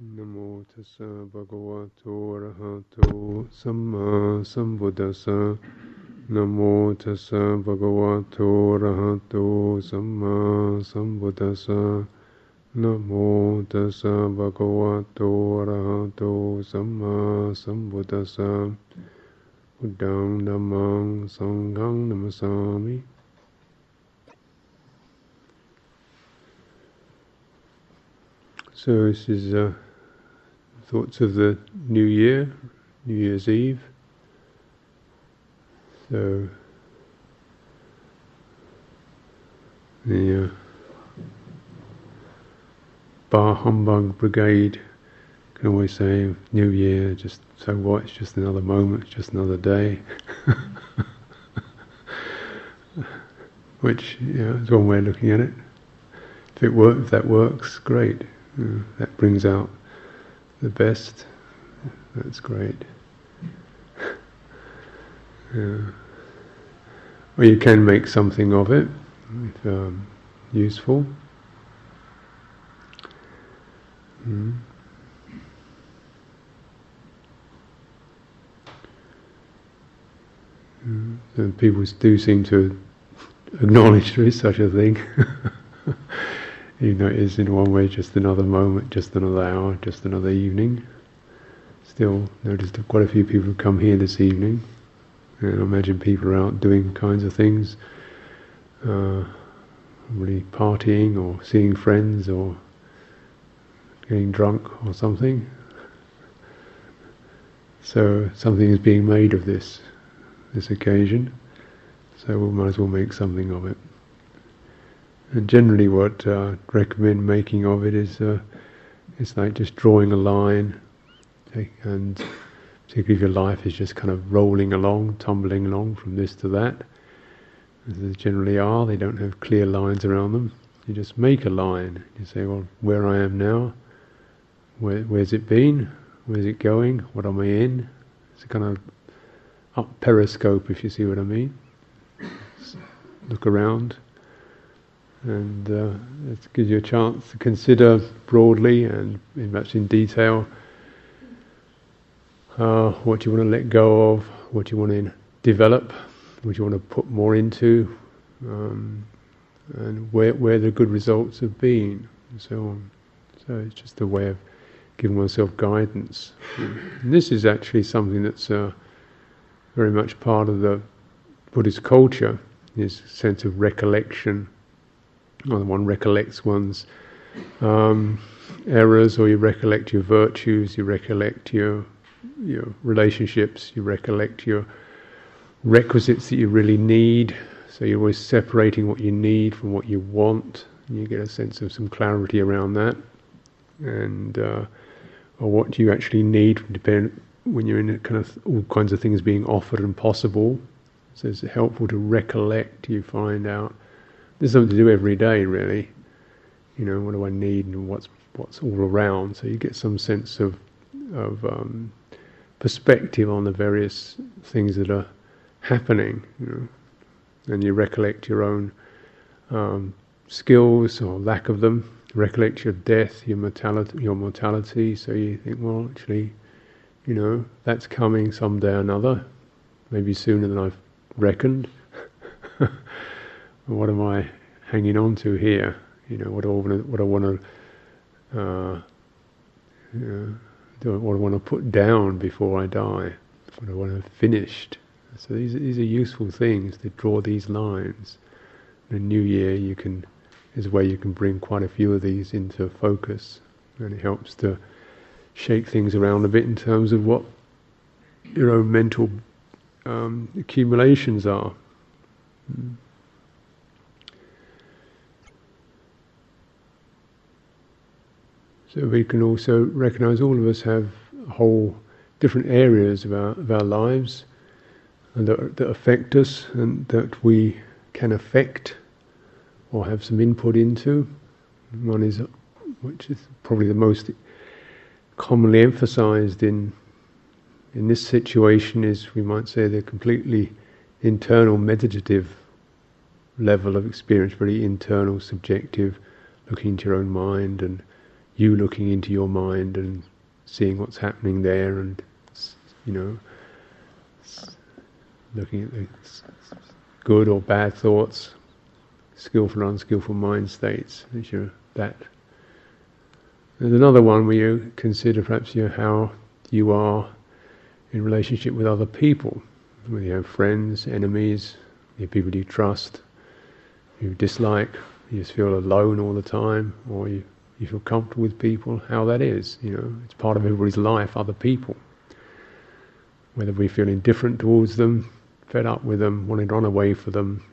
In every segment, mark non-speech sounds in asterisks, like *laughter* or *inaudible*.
Namo tassa bhagavato arahato samma sambuddhassa Namo tassa bhagavato arahato samma sambuddhassa Namo tassa bhagavato arahato samma sambuddhassa Buddhang dhammang sanghang namasami So this is uh, thoughts of the new year, New Year's Eve. So the uh, Bah Humbug Brigade can always say, New Year, just so what, it's just another moment, it's just another day. *laughs* Which, yeah, is one way of looking at it. If it work, if that works, great. Yeah, that brings out the best. That's great. Yeah. Or you can make something of it, if um, useful. Mm. Mm. People do seem to acknowledge there is such a thing. *laughs* Even though it is in one way just another moment, just another hour, just another evening. Still noticed quite a few people have come here this evening. And I imagine people are out doing kinds of things, uh, really partying or seeing friends or getting drunk or something. So something is being made of this, this occasion. So we might as well make something of it. And generally, what uh, recommend making of it is uh, it's like just drawing a line, and particularly if your life is just kind of rolling along, tumbling along from this to that, as they generally are. They don't have clear lines around them. You just make a line. You say, well, where I am now, where, where's it been, where's it going, what am I in? It's a kind of up periscope, if you see what I mean. Look around and uh, it gives you a chance to consider broadly and in much in detail uh, what you want to let go of, what you want to develop, what you want to put more into, um, and where where the good results have been, and so on. So it's just a way of giving oneself guidance. And this is actually something that's uh, very much part of the Buddhist culture. This sense of recollection or one recollects one's um, errors, or you recollect your virtues, you recollect your your relationships, you recollect your requisites that you really need. So you're always separating what you need from what you want. And you get a sense of some clarity around that, and uh, or what you actually need depend when you're in kind of all kinds of things being offered and possible. So it's helpful to recollect. You find out there's something to do every day, really. You know, what do I need and what's what's all around. So you get some sense of of um, perspective on the various things that are happening. You know, and you recollect your own um, skills or lack of them. Recollect your death, your mortality, your mortality. So you think, well, actually, you know, that's coming someday or another, maybe sooner than I've reckoned. *laughs* what am I hanging on to here? You know, what do I want to, what I want to, uh, you know, what I want to put down before I die? What I want to finished? So these these are useful things to draw these lines. In a new year, you can is where you can bring quite a few of these into focus, and it helps to shake things around a bit in terms of what your own mental um, accumulations are. Mm. We can also recognize all of us have whole different areas of our, of our lives and that, that affect us and that we can affect or have some input into. One is, which is probably the most commonly emphasized in in this situation, is we might say the completely internal meditative level of experience, very internal, subjective, looking into your own mind and you looking into your mind and seeing what's happening there, and you know, looking at the good or bad thoughts, skillful or unskillful mind states, as you're that. There's another one where you consider perhaps you know, how you are in relationship with other people, whether you have friends, enemies, you people you trust, you dislike, you just feel alone all the time, or you, you feel comfortable with people, how that is, you know, it's part of everybody's life, other people. Whether we feel indifferent towards them, fed up with them, wanting to run away from them,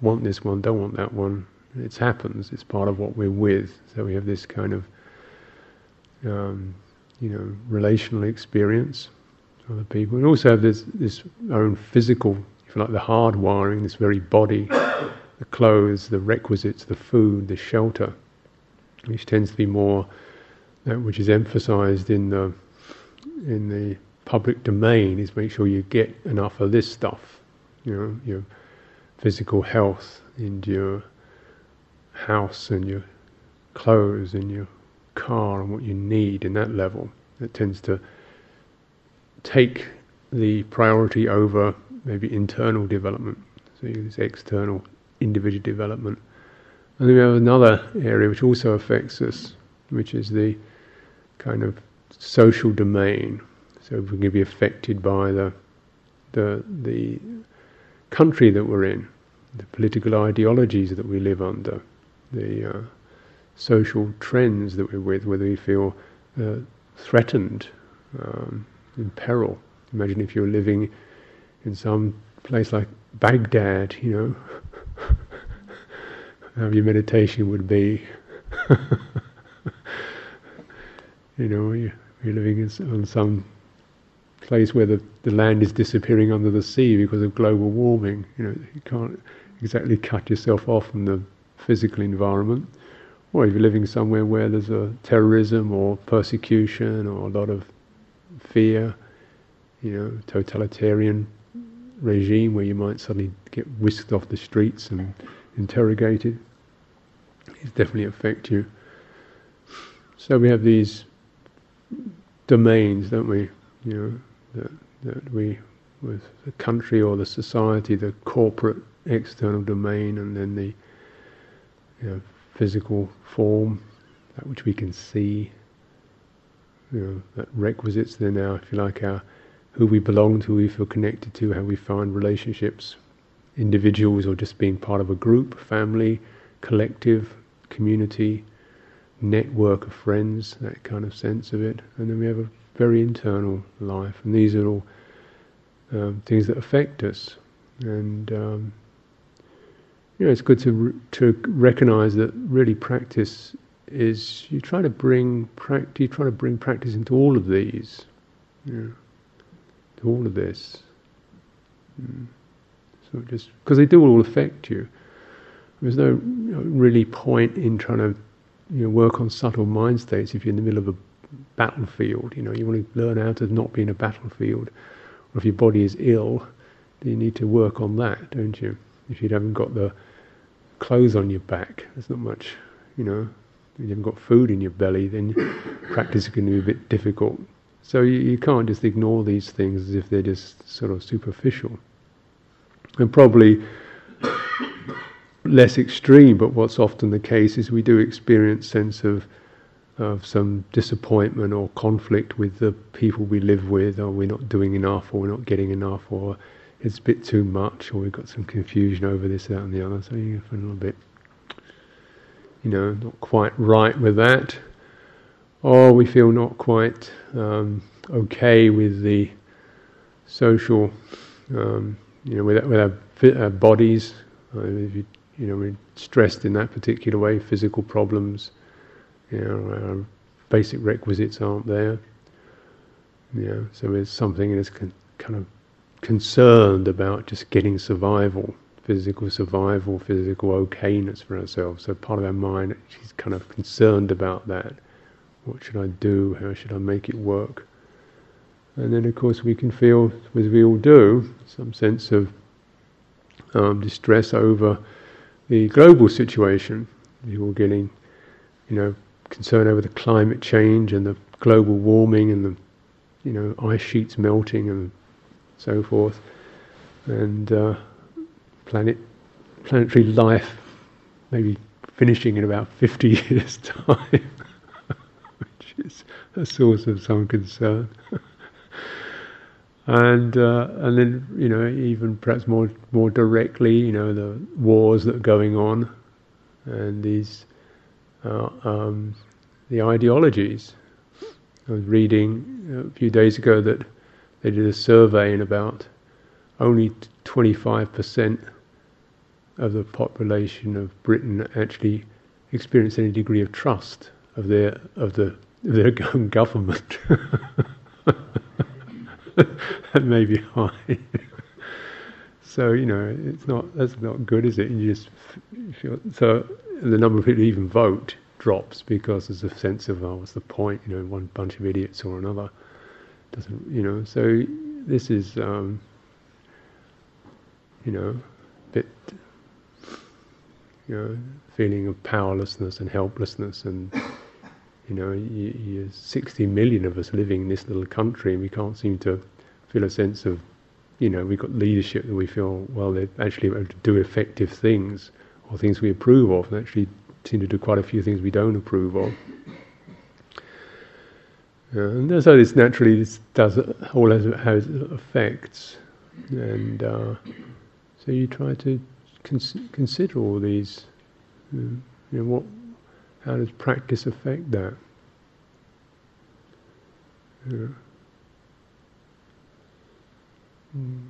want this one, don't want that one. It happens. It's part of what we're with. So we have this kind of, um, you know, relational experience other people. And also have this this own physical, if you like, the hard wiring, this very body, *coughs* the clothes, the requisites, the food, the shelter, which tends to be more that which is emphasized in the in the public domain is make sure you get enough of this stuff, you know, your physical health and your house and your clothes and your car and what you need in that level. It tends to take the priority over maybe internal development. So this external individual development. And then we have another area which also affects us, which is the kind of social domain. So we can be affected by the the the country that we're in, the political ideologies that we live under, the uh, social trends that we're with, whether we feel uh, threatened, um, in peril. Imagine if you're living in some place like Baghdad, you know, how your meditation would be. *laughs* you know, you're living in, on some place where the, the land is disappearing under the sea because of global warming. You know, you can't exactly cut yourself off from the physical environment. Or if you're living somewhere where there's a terrorism or persecution or a lot of fear, you know, totalitarian regime where you might suddenly get whisked off the streets and interrogated, it definitely affect you. So we have these domains, don't we? You know, that, that we, with the country or the society, the corporate external domain, and then the you know, physical form, that which we can see, you know, that requisites then our, if you like, our who we belong to, who we feel connected to, how we find relationships, individuals or just being part of a group, family, collective, community, network of friends, that kind of sense of it. And then we have a very internal life, and these are all um, things that affect us. And um, you know, it's good to to recognize that really practice is you try to bring practice, you try to bring practice into all of these, you know, to all of this. Mm. So just because they do all affect you. There's no you know, really point in trying to you know, work on subtle mind states if you're in the middle of a battlefield. You know, you want to learn how to not be in a battlefield. Or if your body is ill, then you need to work on that, don't you? If you haven't got the clothes on your back, there's not much, you know. If you haven't got food in your belly, then practice is going to be a bit difficult. So you, you can't just ignore these things as if they're just sort of superficial. And probably less extreme, but what's often the case is we do experience sense of of some disappointment or conflict with the people we live with, or we're not doing enough, or we're not getting enough, or it's a bit too much, or we've got some confusion over this, that, and the other. So you feel a little bit, you know, not quite right with that, or we feel not quite um, okay with the social, um, you know, with, with our, our bodies. Uh, you, you know, we're stressed in that particular way, physical problems you know, our basic requisites aren't there. You know, so it's something that's con- kind of concerned about just getting survival, physical survival, physical okayness for ourselves. So part of our mind is kind of concerned about that. What should I do? How should I make it work? And then, of course, we can feel, as we all do, some sense of um, distress over the global situation. You're getting, you know, concern over the climate change and the global warming and the you know ice sheets melting and so forth, and uh, planet planetary life maybe finishing in about 50 *laughs* years' time, which is a source of some concern. *laughs* and uh, and then you know even perhaps more more directly, you know the wars that are going on, and these uh, um, the ideologies. I was reading a few days ago that they did a survey and about only 25% of the population of Britain actually experienced any degree of trust of their of the of their *laughs* government. *laughs* *laughs* that may be high. so you know, it's not that's not good, is it? You just feel so the number of people who even vote drops because there's a sense of oh, what's the point? You know, one bunch of idiots or another doesn't you know. So this is um, you know a bit you know feeling of powerlessness and helplessness and you know, you, 60 million of us living in this little country, and we can't seem to feel a sense of, you know, we've got leadership that we feel, well, they're actually able to do effective things or things we approve of, and actually seem to do quite a few things we don't approve of. Uh, and so this naturally this does all has, has effects, and uh, so you try to cons- consider all these. Uh, you know, what how does practice affect that? Yeah. Mm.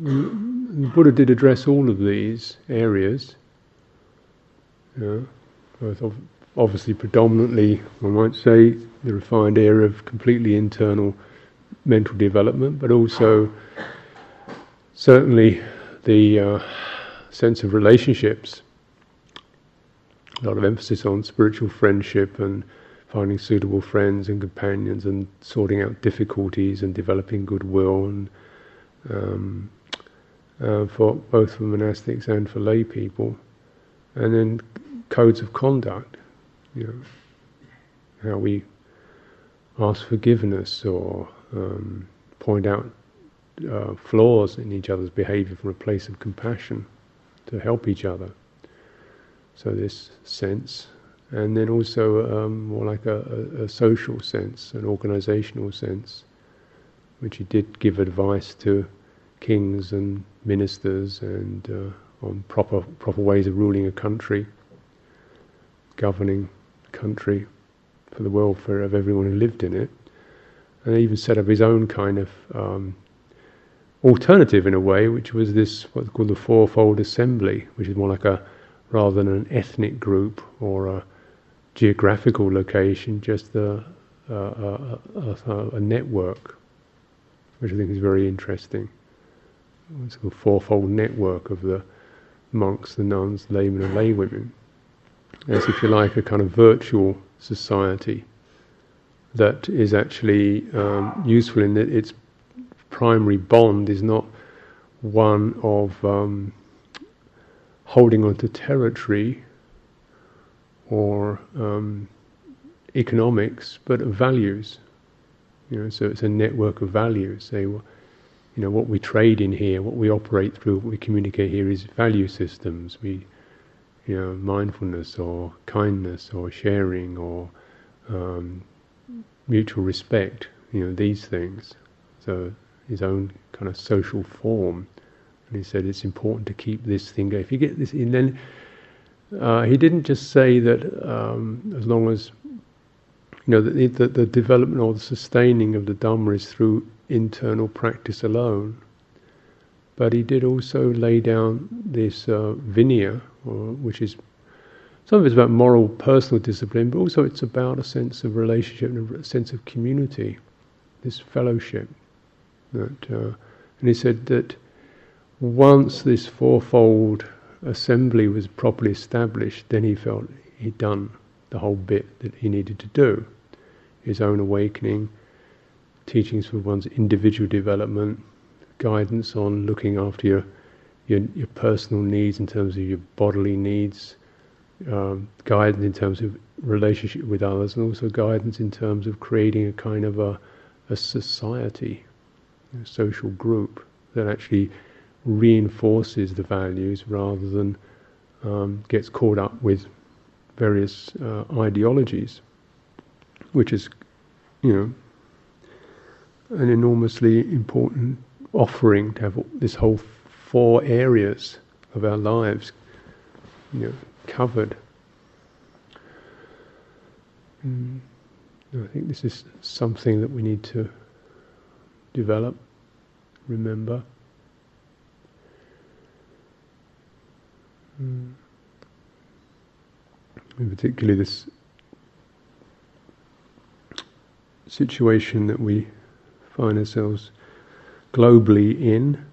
The Buddha did address all of these areas, yeah, both obviously predominantly, one might say, the refined area of completely internal mental development, but also certainly the uh, sense of relationships. A lot of emphasis on spiritual friendship and finding suitable friends and companions and sorting out difficulties and developing goodwill and um, uh, for both for monastics and for lay people, and then codes of conduct you know, how we ask forgiveness or um, point out uh, flaws in each other's behavior from a place of compassion to help each other. So this sense, and then also um, more like a, a, a, social sense, an organizational sense, which he did give advice to kings and ministers and uh, on proper proper ways of ruling a country, governing country for the welfare of everyone who lived in it. And even set up his own kind of um, alternative in a way, which was this what's called the Fourfold Assembly, which is more like a rather than an ethnic group or a geographical location, just a, a, a, a network, which I think is very interesting. It's a fourfold network of the monks, the nuns, laymen, and laywomen as if you like, a kind of virtual society that is actually um, useful in that its primary bond is not one of um, holding on to territory or um, economics, but of values. You know, so it's a network of values. Say, you know, what we trade in here, what we operate through, what we communicate here is value systems. We you know, mindfulness or kindness or sharing or um, mutual respect, you know, these things. So his own kind of social form. And he said it's important to keep this thing going. If you get this, and then uh, he didn't just say that um, as long as you know the, the, the development or the sustaining of the Dhamma is through internal practice alone, but he did also lay down this uh, vinaya, which is some of it's about moral, personal discipline, but also it's about a sense of relationship and a sense of community, this fellowship. That, uh, and he said that once this fourfold assembly was properly established, then he felt he'd done the whole bit that he needed to do. His own awakening, teachings for one's individual development, guidance on looking after your your, your personal needs in terms of your bodily needs, um, guidance in terms of relationship with others, and also guidance in terms of creating a kind of a, a society, a social group that actually reinforces the values rather than um, gets caught up with various uh, ideologies, which is, you know, an enormously important offering to have this whole four areas of our lives, you know, covered. Mm. I think this is something that we need to develop, remember. Mm. And particularly this situation that we find ourselves globally in.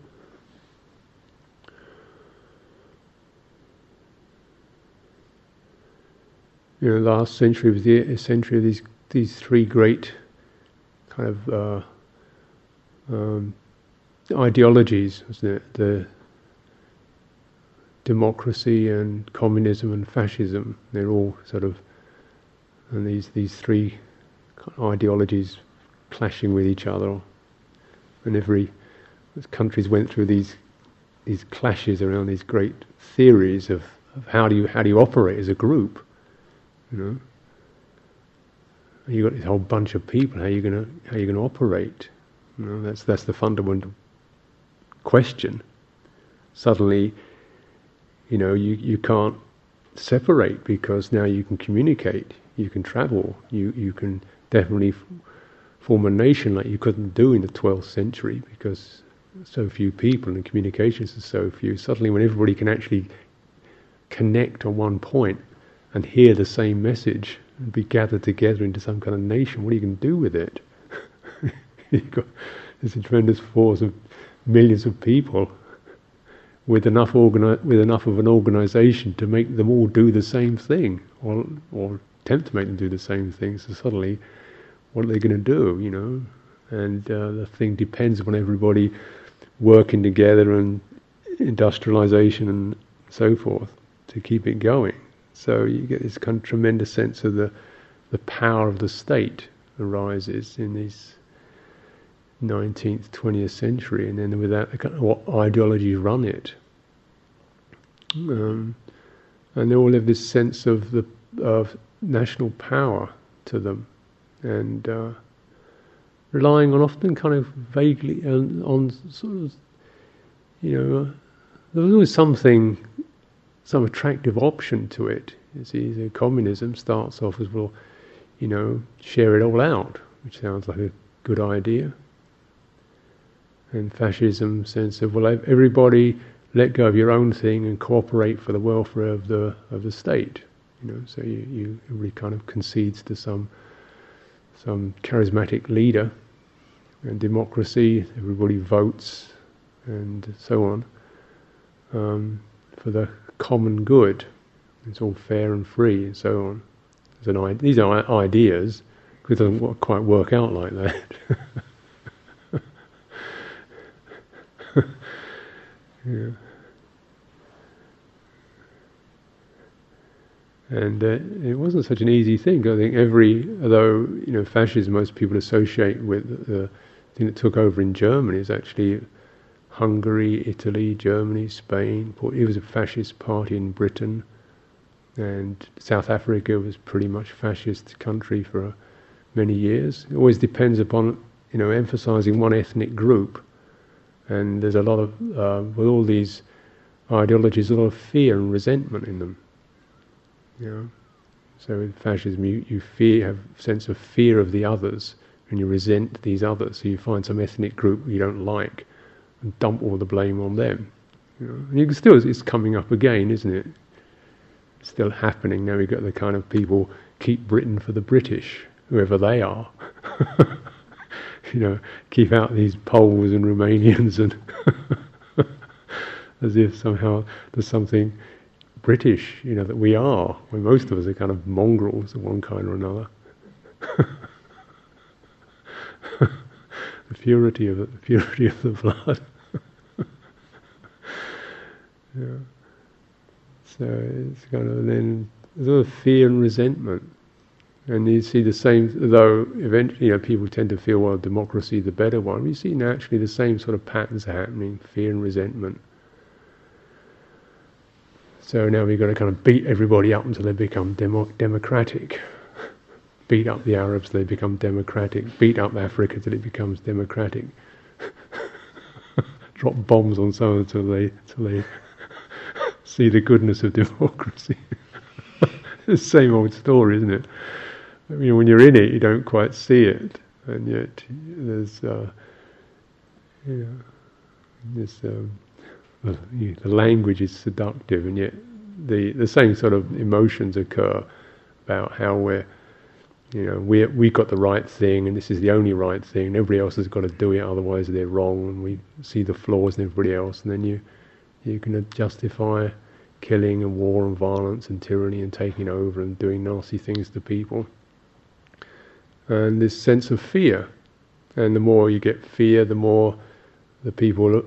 You know, last century was the century of these these three great kind of uh, um, ideologies, wasn't it? The democracy and communism and fascism. They're all sort of, and these these three ideologies clashing with each other, and every countries went through these these clashes around these great theories of, of how do you how do you operate as a group, you know. You got this whole bunch of people. How are you going to how are you to operate? You know, that's that's the fundamental question. Suddenly, you know, you, you can't separate because now you can communicate, you can travel, you, you can definitely f- form a nation like you couldn't do in the 12th century because so few people and communications are so few. Suddenly, when everybody can actually connect on one point and hear the same message and be gathered together into some kind of nation, what are you going to do with it? *laughs* You've got this tremendous force of millions of people with enough organi- with enough of an organisation to make them all do the same thing, or or attempt to make them do the same thing. So suddenly, what are they going to do? You know, and uh, the thing depends upon everybody working together and industrialization and so forth to keep it going. So you get this kind of tremendous sense of the the power of the state arises in these 19th, 20th century, and then with that, what ideologies run it. Um, and they all have this sense of the of national power to them, and uh, relying on often kind of vaguely on, on sort of, you know, uh, there's always something, some attractive option to it. You see, the communism starts off as well, you know, share it all out, which sounds like a good idea. And fascism sense of well everybody let go of your own thing and cooperate for the welfare of the of the state you know. So you, you everybody kind of concedes to some some charismatic leader. And democracy everybody votes and so on um, for the common good it's all fair and free and so on these are ideas because it doesn't quite work out like that *laughs* Yeah. And uh, it wasn't such an easy thing. I think every, although you know, fascism most people associate with the thing that took over in Germany is actually Hungary, Italy, Germany, Spain. It was a fascist party in Britain, and South Africa was pretty much fascist country for many years. It always depends upon you know emphasizing one ethnic group and there's a lot of, uh, with all these ideologies, a lot of fear and resentment in them. You know? So with fascism, you, you fear, have a sense of fear of the others, and you resent these others. So you find some ethnic group you don't like, and dump all the blame on them. You know? You can still, it's coming up again, isn't it? Still happening now. We've got the kind of people keep Britain for the British, whoever they are. *laughs* you know, keep out these Poles and Romanians and *laughs* as if somehow there's something British, you know, that we are, when most of us are kind of mongrels of one kind or another. *laughs* the purity of the purity of the blood. *laughs* yeah. So it's kind of then sort of fear and resentment. And you see the same, though eventually you know, people tend to feel, well, democracy the better one. You see naturally the same sort of patterns happening fear and resentment. So now we've got to kind of beat everybody up until they become demo- democratic. Beat up the Arabs till they become democratic. Beat up Africa till it becomes democratic. *laughs* Drop bombs on someone until they, until they *laughs* see the goodness of democracy. *laughs* it's the same old story, isn't it? I mean, when you're in it, you don't quite see it, and yet there's, uh, you know, um, the, the language is seductive, and yet the the same sort of emotions occur about how we're, you know, we we got the right thing, and this is the only right thing. Everybody else has got to do it, otherwise they're wrong, and we see the flaws in everybody else, and then you you can justify killing and war and violence and tyranny and taking over and doing nasty things to people and this sense of fear. And the more you get fear, the more the people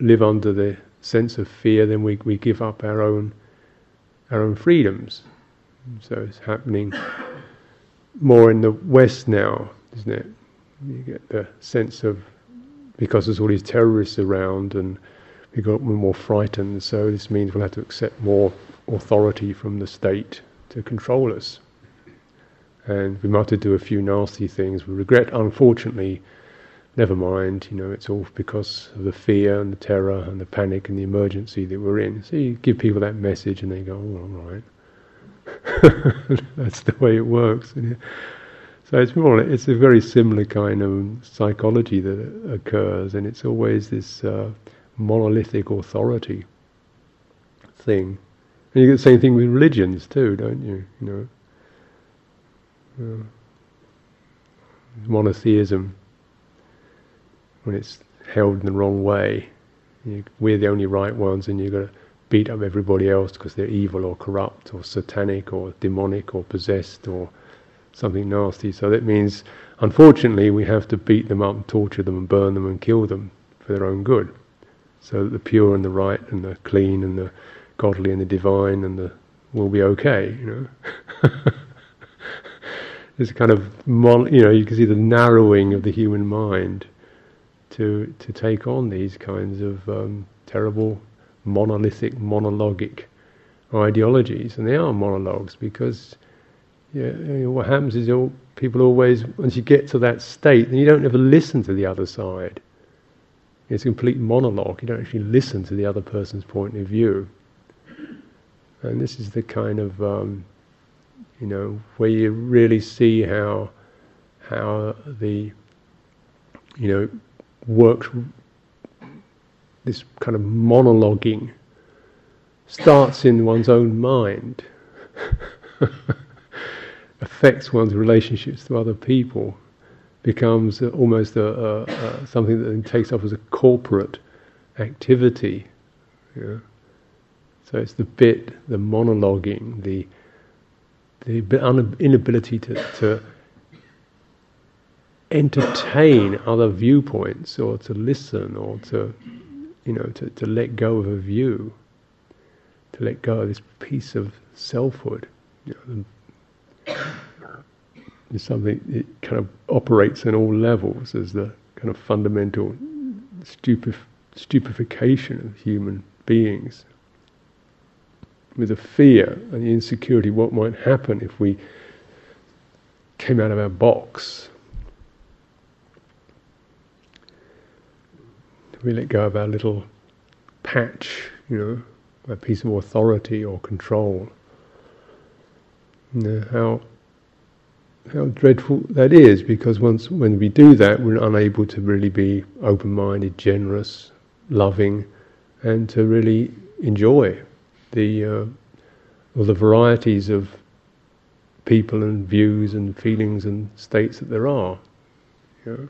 live under the sense of fear, then we, we give up our own our own freedoms. So it's happening more in the West now, isn't it? You get the sense of because there's all these terrorists around and we got more frightened, so this means we'll have to accept more authority from the state to control us and we might have to do a few nasty things. We regret, unfortunately, never mind, you know, it's all because of the fear and the terror and the panic and the emergency that we're in. So you give people that message and they go, oh, all right. *laughs* That's the way it works. So it's more, it's a very similar kind of psychology that occurs, and it's always this uh, monolithic authority thing. And you get the same thing with religions too, don't you? You know, uh, monotheism, when it's held in the wrong way, you, we're the only right ones, and you've got to beat up everybody else because they're evil or corrupt or satanic or demonic or possessed or something nasty. So that means, unfortunately, we have to beat them up and torture them and burn them and kill them for their own good. So that the pure and the right and the clean and the godly and the divine and the will be okay, you know. *laughs* A kind of, you know, you can see the narrowing of the human mind to to take on these kinds of um, terrible, monolithic, monologic ideologies, and they are monologues because yeah, what happens is all, people always, once you get to that state, then you don't ever listen to the other side. It's a complete monologue. You don't actually listen to the other person's point of view. And this is the kind of um, you know, where you really see how how the you know works this kind of monologuing starts in one's own mind *laughs* affects one's relationships to other people becomes almost a, a, a, something that takes up as a corporate activity know? so it's the bit the monologuing the the inability to, to entertain other viewpoints or to listen or to, you know, to, to let go of a view, to let go of this piece of selfhood. You know, is something it kind of operates in all levels as the kind of fundamental stupef- stupefaction of human beings with the fear and the insecurity what might happen if we came out of our box. We let go of our little patch, you know, a piece of authority or control. You know, how how dreadful that is because once when we do that we're unable to really be open minded, generous, loving and to really enjoy the uh, or the varieties of people and views and feelings and states that there are. You know?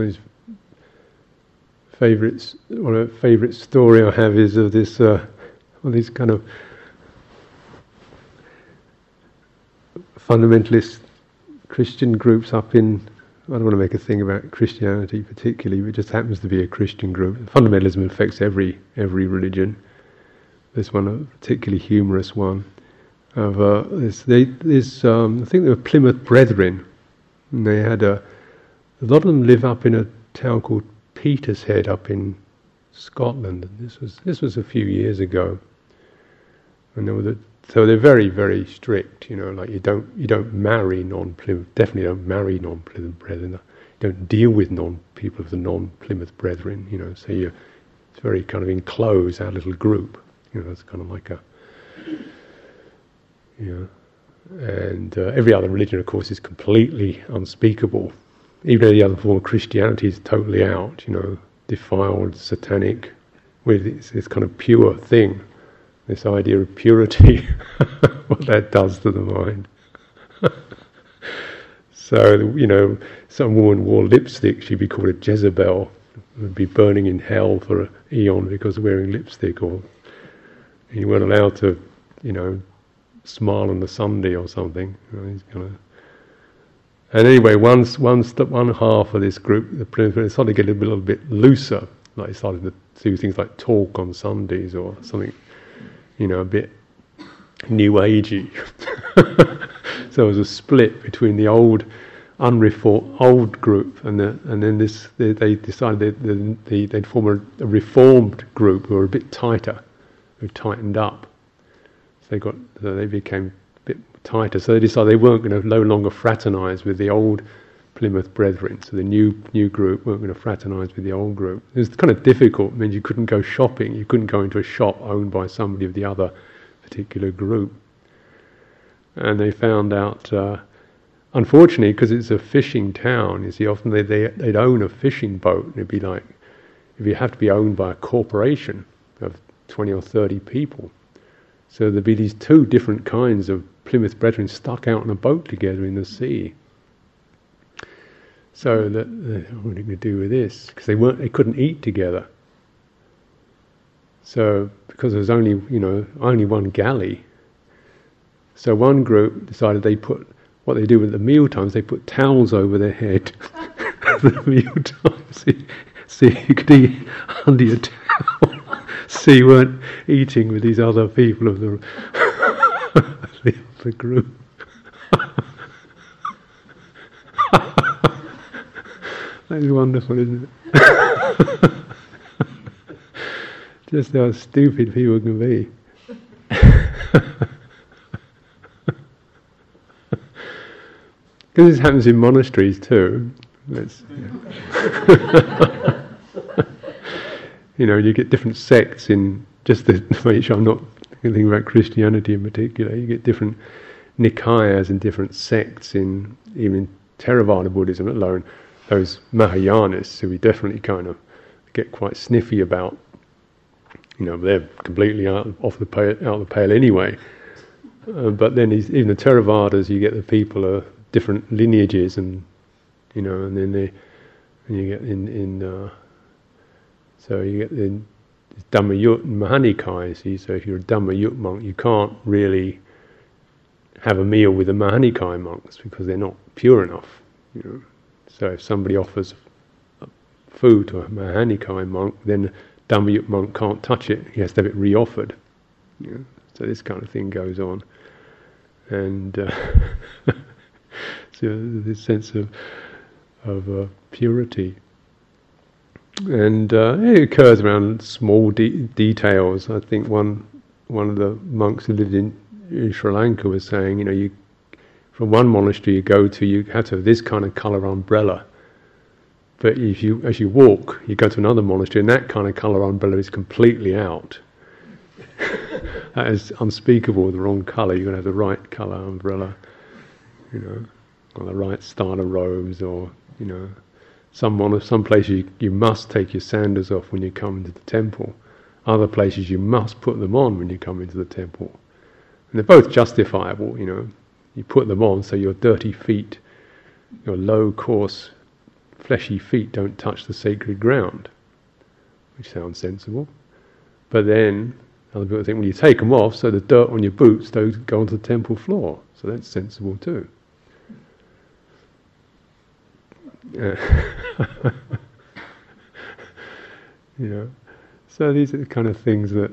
His favorites, one of the favourite story I have is of this uh, all these kind of fundamentalist Christian groups up in. I don't want to make a thing about Christianity particularly, but it just happens to be a Christian group. Fundamentalism affects every every religion. This one, a particularly humorous one. Of uh, this, they, this um, I think they were Plymouth Brethren, and they had a. A lot of them live up in a town called Peterhead up in Scotland. This was this was a few years ago, and the so they're very, very strict. You know, like you don't you don't marry non-Plymouth. Definitely don't marry non-Plymouth brethren. You don't deal with non people of the non-Plymouth brethren. You know, so you it's very kind of enclosed our little group. You know, it's kind of like a know, and uh, every other religion, of course, is completely unspeakable. Even though the other form of Christianity is totally out. You know, defiled, satanic, with this, this kind of pure thing this idea of purity, *laughs* what that does to the mind. *laughs* so, you know, some woman wore lipstick, she'd be called a Jezebel, would be burning in hell for an eon because of wearing lipstick, or you weren't allowed to, you know, smile on the Sunday or something. You know, kind of and anyway, once once one half of this group, the started to get a little bit looser. Like started to do things like talk on Sundays or something you know, a bit new agey. *laughs* so there was a split between the old, unreformed old group and the and then this they, they decided they, they, they'd form a, a, reformed group who were a bit tighter, who tightened up. So they got so they became tighter. So they decided they weren't going to no longer fraternise with the old Plymouth Brethren. So the new new group weren't going to fraternise with the old group. It was kind of difficult. It means you couldn't go shopping. You couldn't go into a shop owned by somebody of the other particular group. And they found out, uh, unfortunately, because it's a fishing town. You see, often they, they they'd own a fishing boat, and it'd be like if you have to be owned by a corporation of twenty or thirty people. So there'd be these two different kinds of Plymouth Brethren stuck out on a boat together in the sea. So that uh, what are we going to do with this? Because they weren't, they couldn't eat together. So because there was only, you know, only one galley. So one group decided they put what they do with the meal times. They put towels over their head *laughs* the meal times. See, you could eat under your towel. *laughs* so you weren't eating with these other people of the the, the group. *laughs* That is wonderful, isn't it? *laughs* Just how stupid people can be. *laughs* Because this happens in monasteries too. you know, you get different sects in just make sure I'm not thinking about Christianity in particular. You get different nikayas and different sects in even Theravada Buddhism alone those Mahayanists who we definitely kind of get quite sniffy about. You know, they're completely out, off the pale, out of the pale anyway. Uh, but then even the Theravadas, you get the people of different lineages, and you know, and then they, and you get in in. Uh, so you get in Dhammayut and Mahanikai. See, so if you're a Dhammayut monk, you can't really have a meal with the Mahanikai monks because they're not pure enough. You know. So if somebody offers food to a Mahanikai monk, then Dhammayut monk can't touch it. He has to have it reoffered. Yeah? So this kind of thing goes on, and uh, *laughs* so this sense of of uh, purity, and uh, it occurs around small de- details. I think one one of the monks who lived in, in Sri Lanka was saying, you know, you from one monastery you go to, you have to have this kind of color umbrella. But if you, as you walk, you go to another monastery, and that kind of color umbrella is completely out. *laughs* that is unspeakable. The wrong color. You're going to have the right color umbrella, you know, or the right style of robes, or you know, some some places you, you must take your sandals off when you come into the temple. Other places you must put them on when you come into the temple. And they're both justifiable, you know you put them on so your dirty feet, your low, coarse, fleshy feet don't touch the sacred ground, which sounds sensible. But then Other people think, well, you take them off so the dirt on your boots don't go onto the temple floor. So that's sensible too. Yeah. You *laughs* know, so these are the kind of things that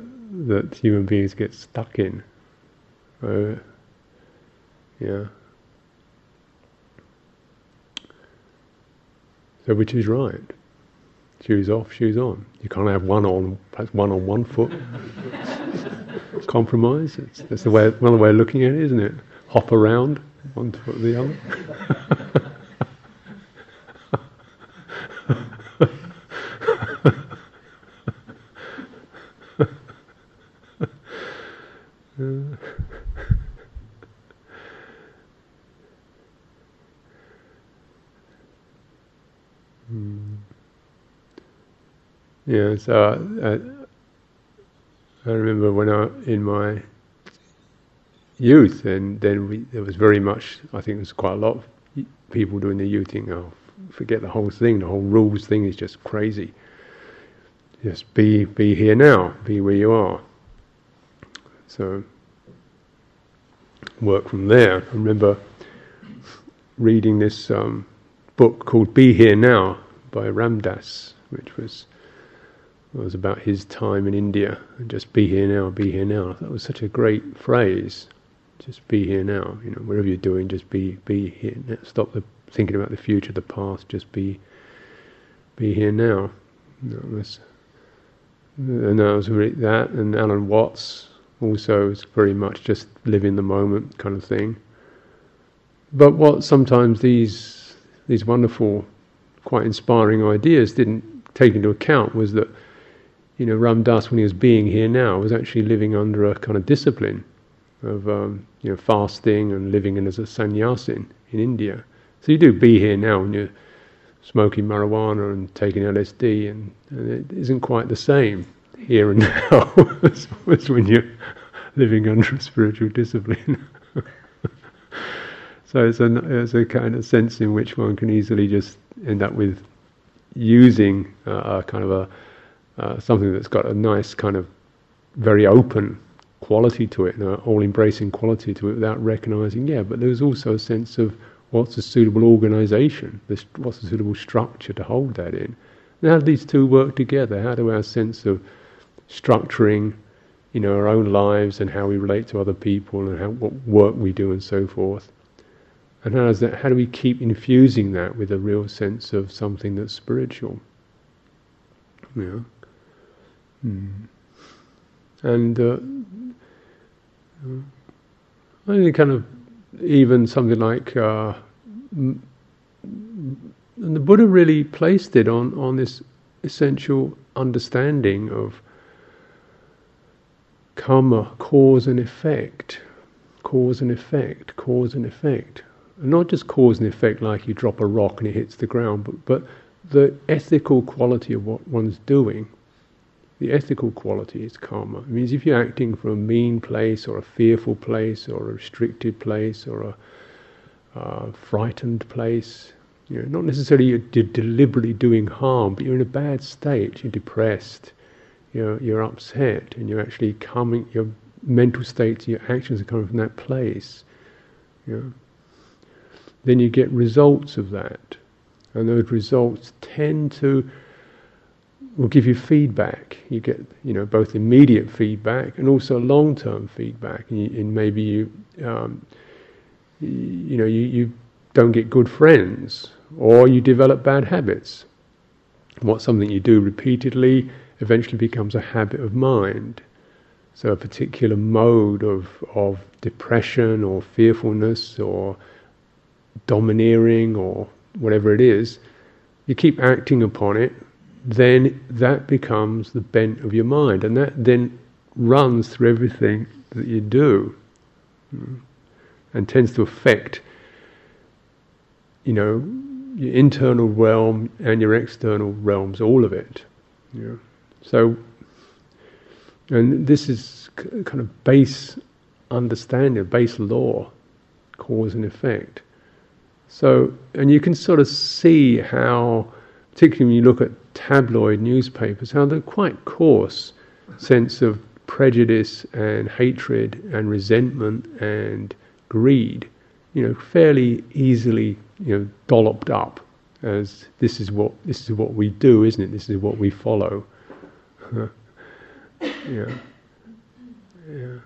that human beings get stuck in. Yeah. So which is right? Shoes off, shoes on. You can't have one on, perhaps one on one foot. Compromise. It's, that's the way, another way of looking at it, isn't it? Hop around one foot or the other. *laughs* So I, I remember when I in my youth, and then we, there was very much. I think there was quite a lot of people doing the youth thing. Oh, forget the whole thing. The whole rules thing is just crazy. Just be be here now. Be where you are. So work from there. I remember reading this um, book called "Be Here Now" by Ram Dass, which was it was about his time in India and just be here now, be here now. That was such a great phrase. Just be here now. You know, whatever you're doing, just be be here. Now. Stop the, thinking about the future, the past. Just be be here now. That was, and that was really that. And Alan Watts also is very much just live in the moment kind of thing. But what sometimes these these wonderful, quite inspiring ideas didn't take into account was that you know, Ram Dass, when he was being here now, was actually living under a kind of discipline of, um, you know, fasting and living in as a sannyasin in India. So you do be here now when you're smoking marijuana and taking LSD, and, and it isn't quite the same here and *laughs* now as, as when you're living under a spiritual discipline. *laughs* so it's a, it's a kind of sense in which one can easily just end up with using uh, a kind of a uh, something that's got a nice kind of very open quality to it, an all-embracing quality to it, without recognizing, yeah, but there's also a sense of what's a suitable organization, what's a suitable structure to hold that in. And how do these two work together? How do our sense of structuring, you know, our own lives and how we relate to other people and how, what work we do and so forth, and how, does that, how do we keep infusing that with a real sense of something that's spiritual? Yeah. Mm. And uh, think kind of even something like uh, and the Buddha really placed it on on this essential understanding of karma, cause and effect, cause and effect, cause and effect, and not just cause and effect like you drop a rock and it hits the ground, but but the ethical quality of what one's doing the ethical quality is karma. It means if you're acting from a mean place or a fearful place or a restricted place or a uh, frightened place, you know, not necessarily you're de- deliberately doing harm, but you're in a bad state, you're depressed, you're, you're upset, and you're actually coming, your mental states, your actions are coming from that place. You know. Then you get results of that. And those results tend to will give you feedback. You get, you know, both immediate feedback and also long-term feedback. And, you, and maybe you, um, you know, you, you don't get good friends, or you develop bad habits. What something you do repeatedly eventually becomes a habit of mind. So a particular mode of of depression or fearfulness or domineering or whatever it is, you keep acting upon it then that becomes the bent of your mind, and that then runs through everything that you do, hmm, and tends to affect, you know, your internal realm and your external realms, all of it. You know. So, and this is kind of base understanding, base law, cause and effect. So, and you can sort of see how, particularly when you look at tabloid newspapers, how they're quite coarse sense of prejudice and hatred and resentment and greed, you know, fairly easily, you know, dolloped up as this is what this is what we do, isn't it? This is what we follow. *laughs* yeah, yeah,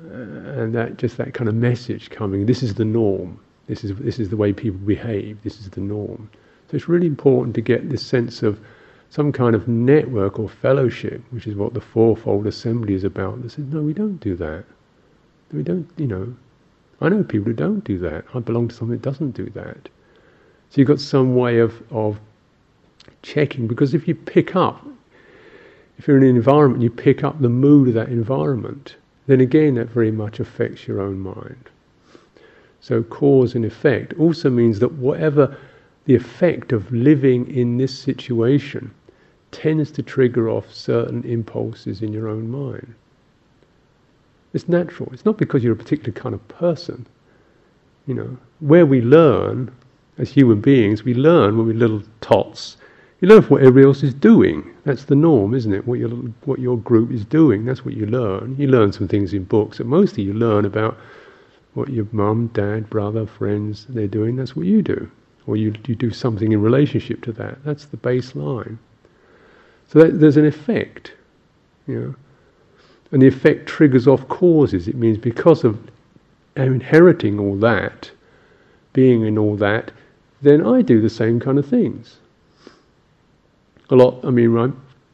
and that just that kind of message coming. This is the norm. This is this is the way people behave. This is the norm. It's really important to get this sense of some kind of network or fellowship, which is what the fourfold assembly is about. That says, no, we don't do that. We don't, you know. I know people who don't do that. I belong to something that doesn't do that. So you've got some way of, of checking, because if you pick up, if you're in an environment, you pick up the mood of that environment, then again that very much affects your own mind. So cause and effect also means that whatever the effect of living in this situation tends to trigger off certain impulses in your own mind. It's natural. It's not because you're a particular kind of person. You know, where we learn as human beings, we learn when we're little tots. You learn what everybody else is doing. That's the norm, isn't it? What your what your group is doing. That's what you learn. You learn some things in books, but mostly you learn about what your mum, dad, brother, friends they're doing. That's what you do, or you you do something in relationship to that. That's the baseline. So that, there's an effect, you know, and the effect triggers off causes. It means because of inheriting all that, being in all that, then I do the same kind of things. A lot, I mean, I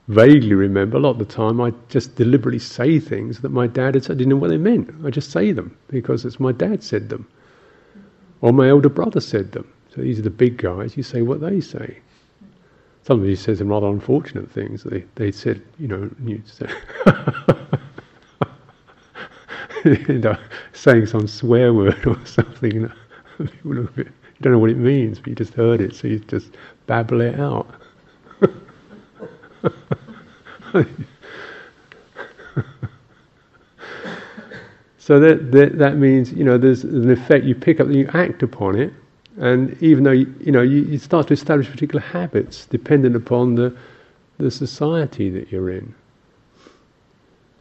vaguely remember a lot of the time I just deliberately say things that my dad had said. I didn't know what they meant. I just say them because it's my dad said them, or my elder brother said them. So these are the big guys. You say what they say somebody says some rather unfortunate things. They they said, you know, you, *laughs* saying some swear word or something. You, you don't know what it means, but you just heard it, so you just babble it out. *laughs* so that, that that means you know there's an effect you pick up, you act upon it, and even though you, you know you, you, start to establish particular habits dependent upon the the society that you're in.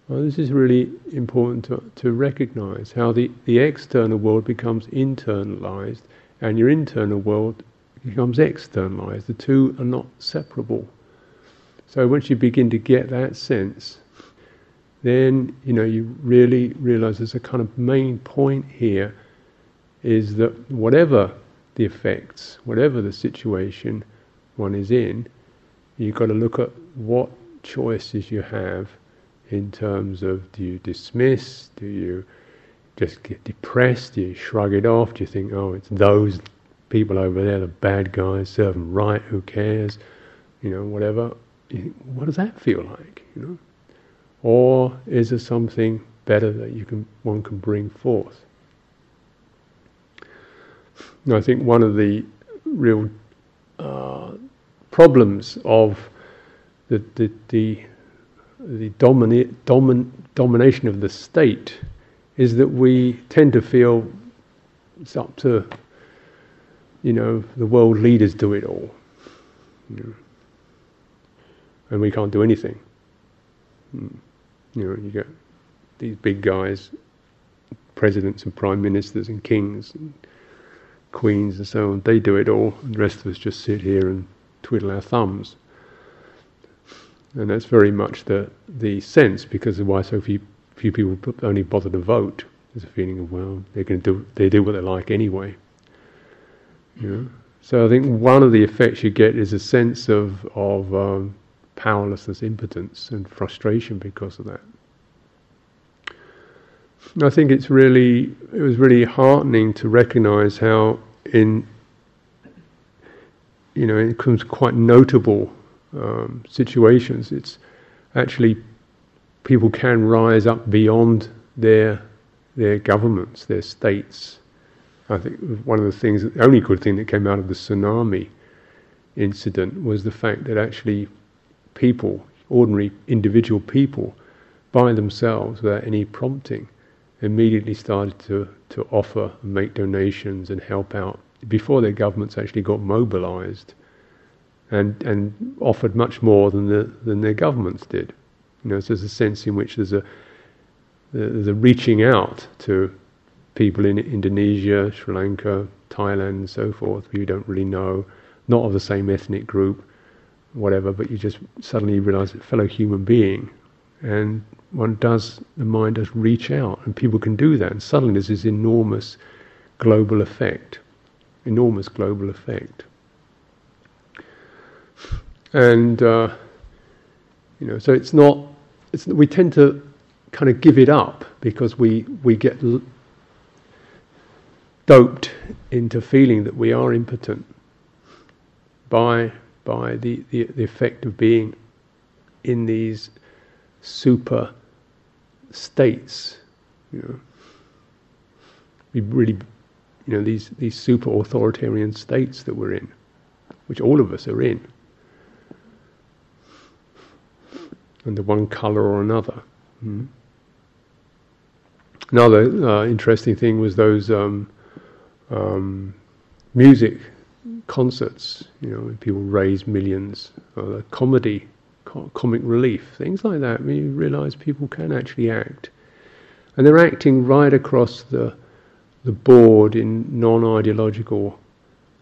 Well, this is really important to, to recognize how the, the external world becomes internalized and your internal world becomes externalized. The two are not separable. So once you begin to get that sense, then you know you really realize there's a kind of main point here is that whatever the effects, whatever the situation one is in, you've got to look at what choices you have in terms of do you dismiss, do you just get depressed, do you shrug it off, do you think, oh, it's those people over there, the bad guys, serve them right, who cares, you know, whatever. what does that feel like, you know? Or is there something better that you can one can bring forth? I think one of the real uh, problems of the the the, the domini- domin- domination of the state is that we tend to feel it's up to you know the world leaders do it all, you know, and we can't do anything. Hmm. You know, you get these big guys, presidents and prime ministers and kings. And, queens and so on, they do it all, and the rest of us just sit here and twiddle our thumbs. And that's very much the the sense because of why so few few people only bother to vote. There's a feeling of well, they're going to do they do what they like anyway. You know? So I think one of the effects you get is a sense of of um, powerlessness, impotence, and frustration because of that. I think it's really it was really heartening to recognise how in you know it becomes quite notable um, situations. It's actually people can rise up beyond their their governments, their states. I think one of the things, the only good thing that came out of the tsunami incident was the fact that actually people, ordinary individual people, by themselves, without any prompting, immediately started to, to offer and make donations and help out before their governments actually got mobilized and, and offered much more than, the, than their governments did. You know, so there's a sense in which there's a there's a reaching out to people in Indonesia, Sri Lanka, Thailand, and so forth, who you don't really know, not of the same ethnic group, whatever, but you just suddenly realize a fellow human being. And one does, the mind does reach out, and people can do that. And suddenly there's this enormous global effect. Enormous global effect. And, uh, you know, so it's not, it's, we tend to kind of give it up because we, we get l- doped into feeling that we are impotent by, by the, the, the effect of being in these super states, you know. We really, you know, these, these super authoritarian states that we're in, which all of us are in, under one colour or another. Mm. Another uh, interesting thing was those um, um, music concerts, you know, people raise millions, or comedy, co- comic relief, things like that. You realise people can actually act, and they're acting right across the the board in non-ideological,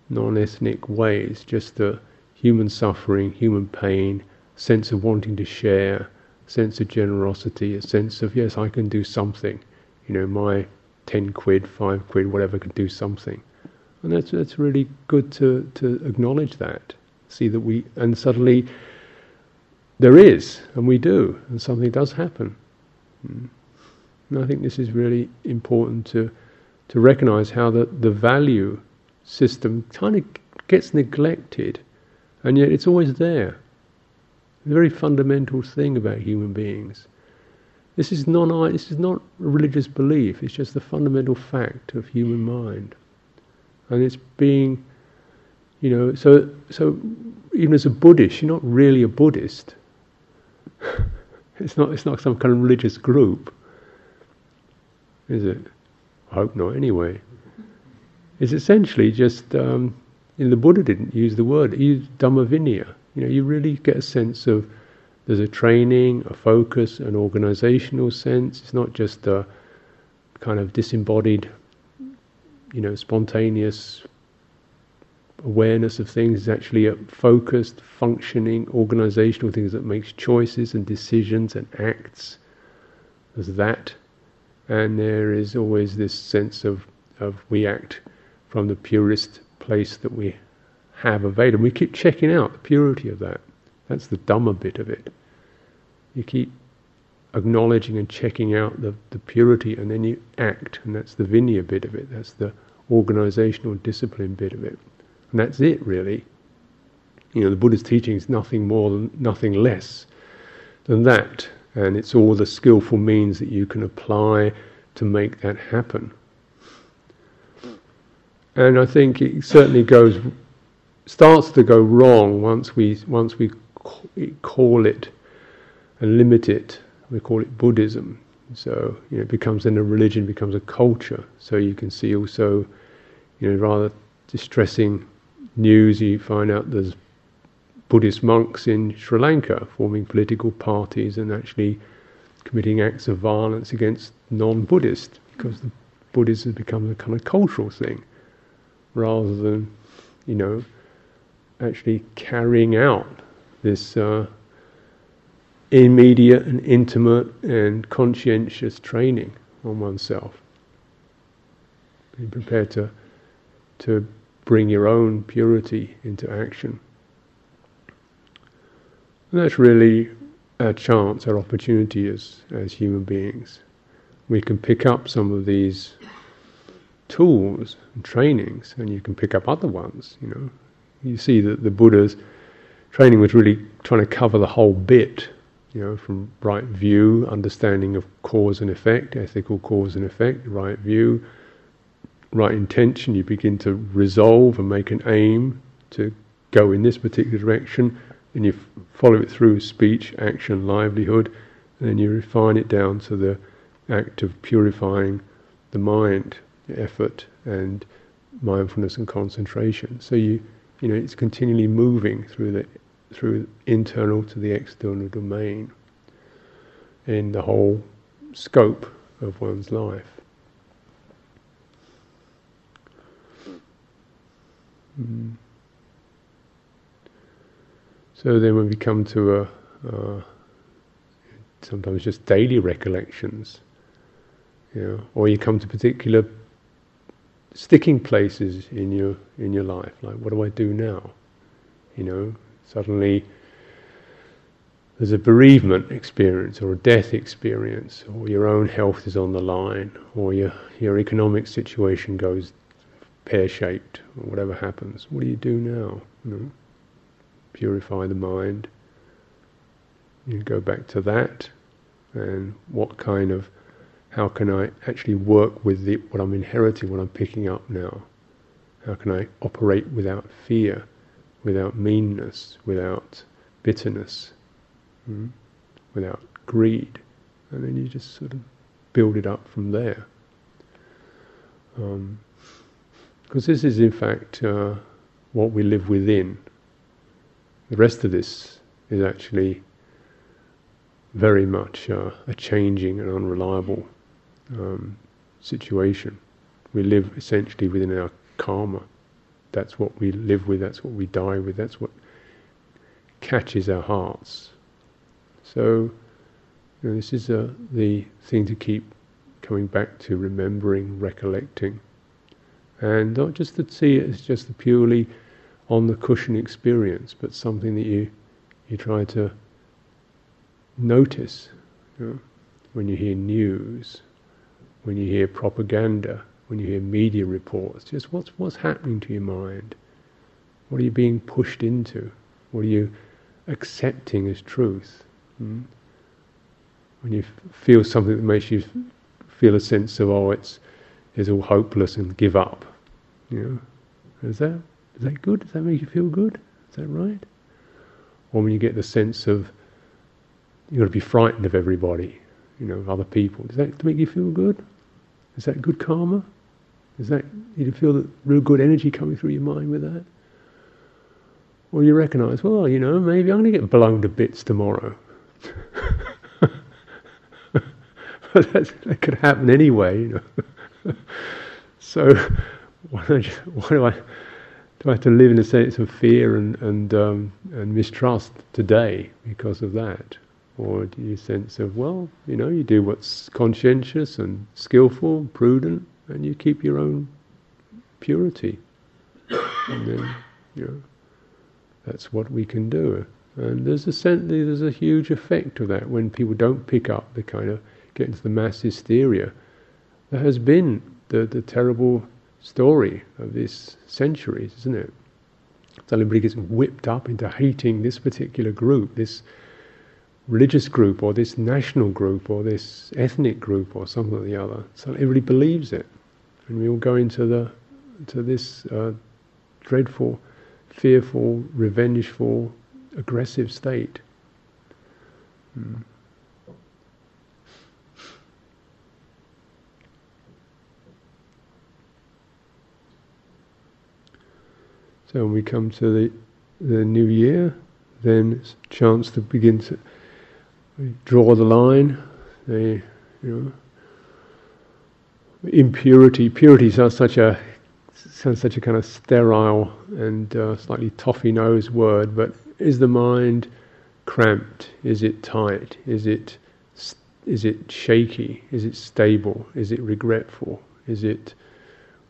non-ethnic ways. Just the human suffering, human pain, sense of wanting to share, sense of generosity, a sense of yes, I can do something you know, my 10 quid, 5 quid, whatever could do something. And that's, that's really good to, to acknowledge that. See that we, and suddenly there is, and we do, and something does happen. Hmm. And I think this is really important to, to recognize how the, the value system kind of gets neglected, and yet it's always there. A very fundamental thing about human beings. This is non this is not a religious belief, it's just the fundamental fact of human mind. And it's being you know, so so even as a Buddhist, you're not really a Buddhist. It's not it's not some kind of religious group. Is it? I hope not anyway. It's essentially just um, the Buddha didn't use the word, he used Dhamma Vinaya. You know, you really get a sense of there's a training, a focus, an organizational sense. It's not just a kind of disembodied, you know, spontaneous awareness of things. is actually a focused, functioning, organizational things that makes choices and decisions and acts. There's that. And there is always this sense of, of we act from the purest place that we have available. We keep checking out the purity of that. That's the Dhamma bit of it. You keep acknowledging and checking out the, the purity, and then you act, and that's the Vinaya bit of it. That's the organizational discipline bit of it, and that's it really. You know, the Buddha's teaching is nothing more than nothing less than that, and it's all the skillful means that you can apply to make that happen. And I think it certainly goes starts to go wrong once we once we call it and limit it. We call it Buddhism. So you know, it becomes then a religion, becomes a culture. So you can see also, you know, rather distressing news. You find out there's Buddhist monks in Sri Lanka forming political parties and actually committing acts of violence against non-Buddhists because the Buddhism has become a kind of cultural thing rather than, you know, actually carrying out this uh, immediate and intimate and conscientious training on oneself. Be prepared to to bring your own purity into action. And that's really our chance, our opportunity as as human beings. We can pick up some of these tools and trainings, and you can pick up other ones. You know, you see that the Buddha's training was really trying to cover the whole bit, you know, from right view, understanding of cause and effect, ethical cause and effect, right view, right intention. You begin to resolve and make an aim to go in this particular direction, and you f- follow it through speech, action, livelihood, and then you refine it down to the act of purifying the mind, effort, and mindfulness and concentration. So you you know, it's continually moving through the through internal to the external domain. in the whole scope of one's life. Mm. So then, when we come to a, uh, sometimes just daily recollections, you know, or you come to particular sticking places in your in your life, like what do I do now? You know, suddenly there's a bereavement experience or a death experience, or your own health is on the line, or your your economic situation goes pear shaped, or whatever happens. What do you do now? You know? purify the mind. You go back to that, and what kind of, how can I actually work with the, what I'm inheriting, what I'm picking up now? How can I operate without fear, without meanness, without bitterness, hmm? without greed? And then you just sort of build it up from there. Because this is, in fact, uh, what we live within. The rest of this is actually very much uh, a changing and unreliable um, situation. We live essentially within our karma. That's what we live with, that's what we die with, that's what catches our hearts. So, you know, this is uh, the thing to keep coming back to, remembering, recollecting. And not just to see it as just the purely on the cushion experience, but something that you you try to notice you know, when you hear news, when you hear propaganda, when you hear media reports. Just what's what's happening to your mind? What are you being pushed into? What are you accepting as truth? Hmm? When you f- feel something that makes you feel a sense of oh, it's it's all hopeless and give up. You know, is that is that good? Does that make you feel good? Is that right? Or when you get the sense of you've got to be frightened of everybody, you know, other people. Does that make you feel good? Is that good karma? Is that you feel that real good energy coming through your mind with that? Or you recognise, well, you know, maybe I'm going to get blown to bits tomorrow. *laughs* but that could happen anyway, you know. *laughs* so why, why do I do I have to live in a sense of fear and and um, and mistrust today because of that, or do you sense of well, you know, you do what's conscientious and skillful, prudent, and you keep your own purity, and then you know that's what we can do. And there's a sense, there's a huge effect of that when people don't pick up the kind of get into the mass hysteria. There has been the the terrible story of this centuries, isn't it? So everybody gets whipped up into hating this particular group, this religious group, or this national group, or this ethnic group, or something or the other. So everybody believes it, and we all go into the to this uh, dreadful, fearful, revengeful, aggressive state. Hmm. So when we come to the the new year, then it's a chance to begin to draw the line. The you know impurity. Purity sounds such a sounds such a kind of sterile and uh, slightly toffee nosed word, but is the mind cramped? Is it tight? Is it is it shaky? Is it stable? Is it regretful? Is it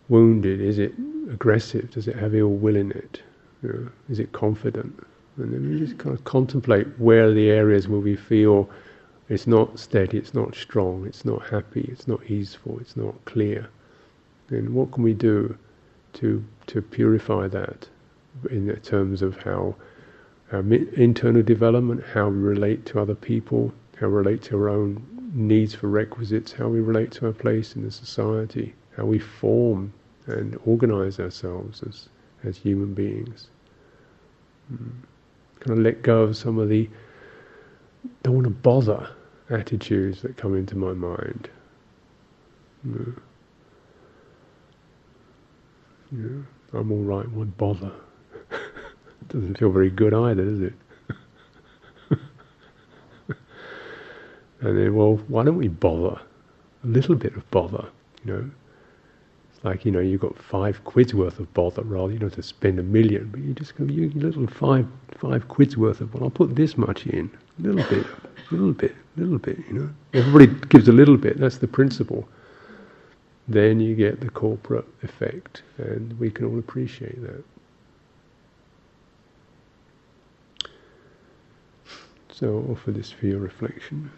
wounded? Is it aggressive? Does it have ill will in it? You know, is it confident? And then we just kind of contemplate where the areas where we feel it's not steady, it's not strong, it's not happy, it's not easeful, it's not clear. And what can we do to to purify that in terms of how our internal development, how we relate to other people, how we relate to our own needs for requisites, how we relate to our place in the society, how we form and organize ourselves as, as human beings. Mm. Kind of let go of some of the don't want to bother attitudes that come into my mind. Mm. Yeah, I'm all right. Won't bother. *laughs* Doesn't feel very good either, does it? *laughs* And then, well, why don't we bother? A little bit of bother, you know. Like, you know, you've got five quid's worth of bother rather, you know, to spend a million, but you just go, you little five five quid's worth of, well, I'll put this much in, a little bit, a little bit, a little bit, you know. Everybody gives a little bit, that's the principle. Then you get the corporate effect, and we can all appreciate that. So, offer this for your reflection.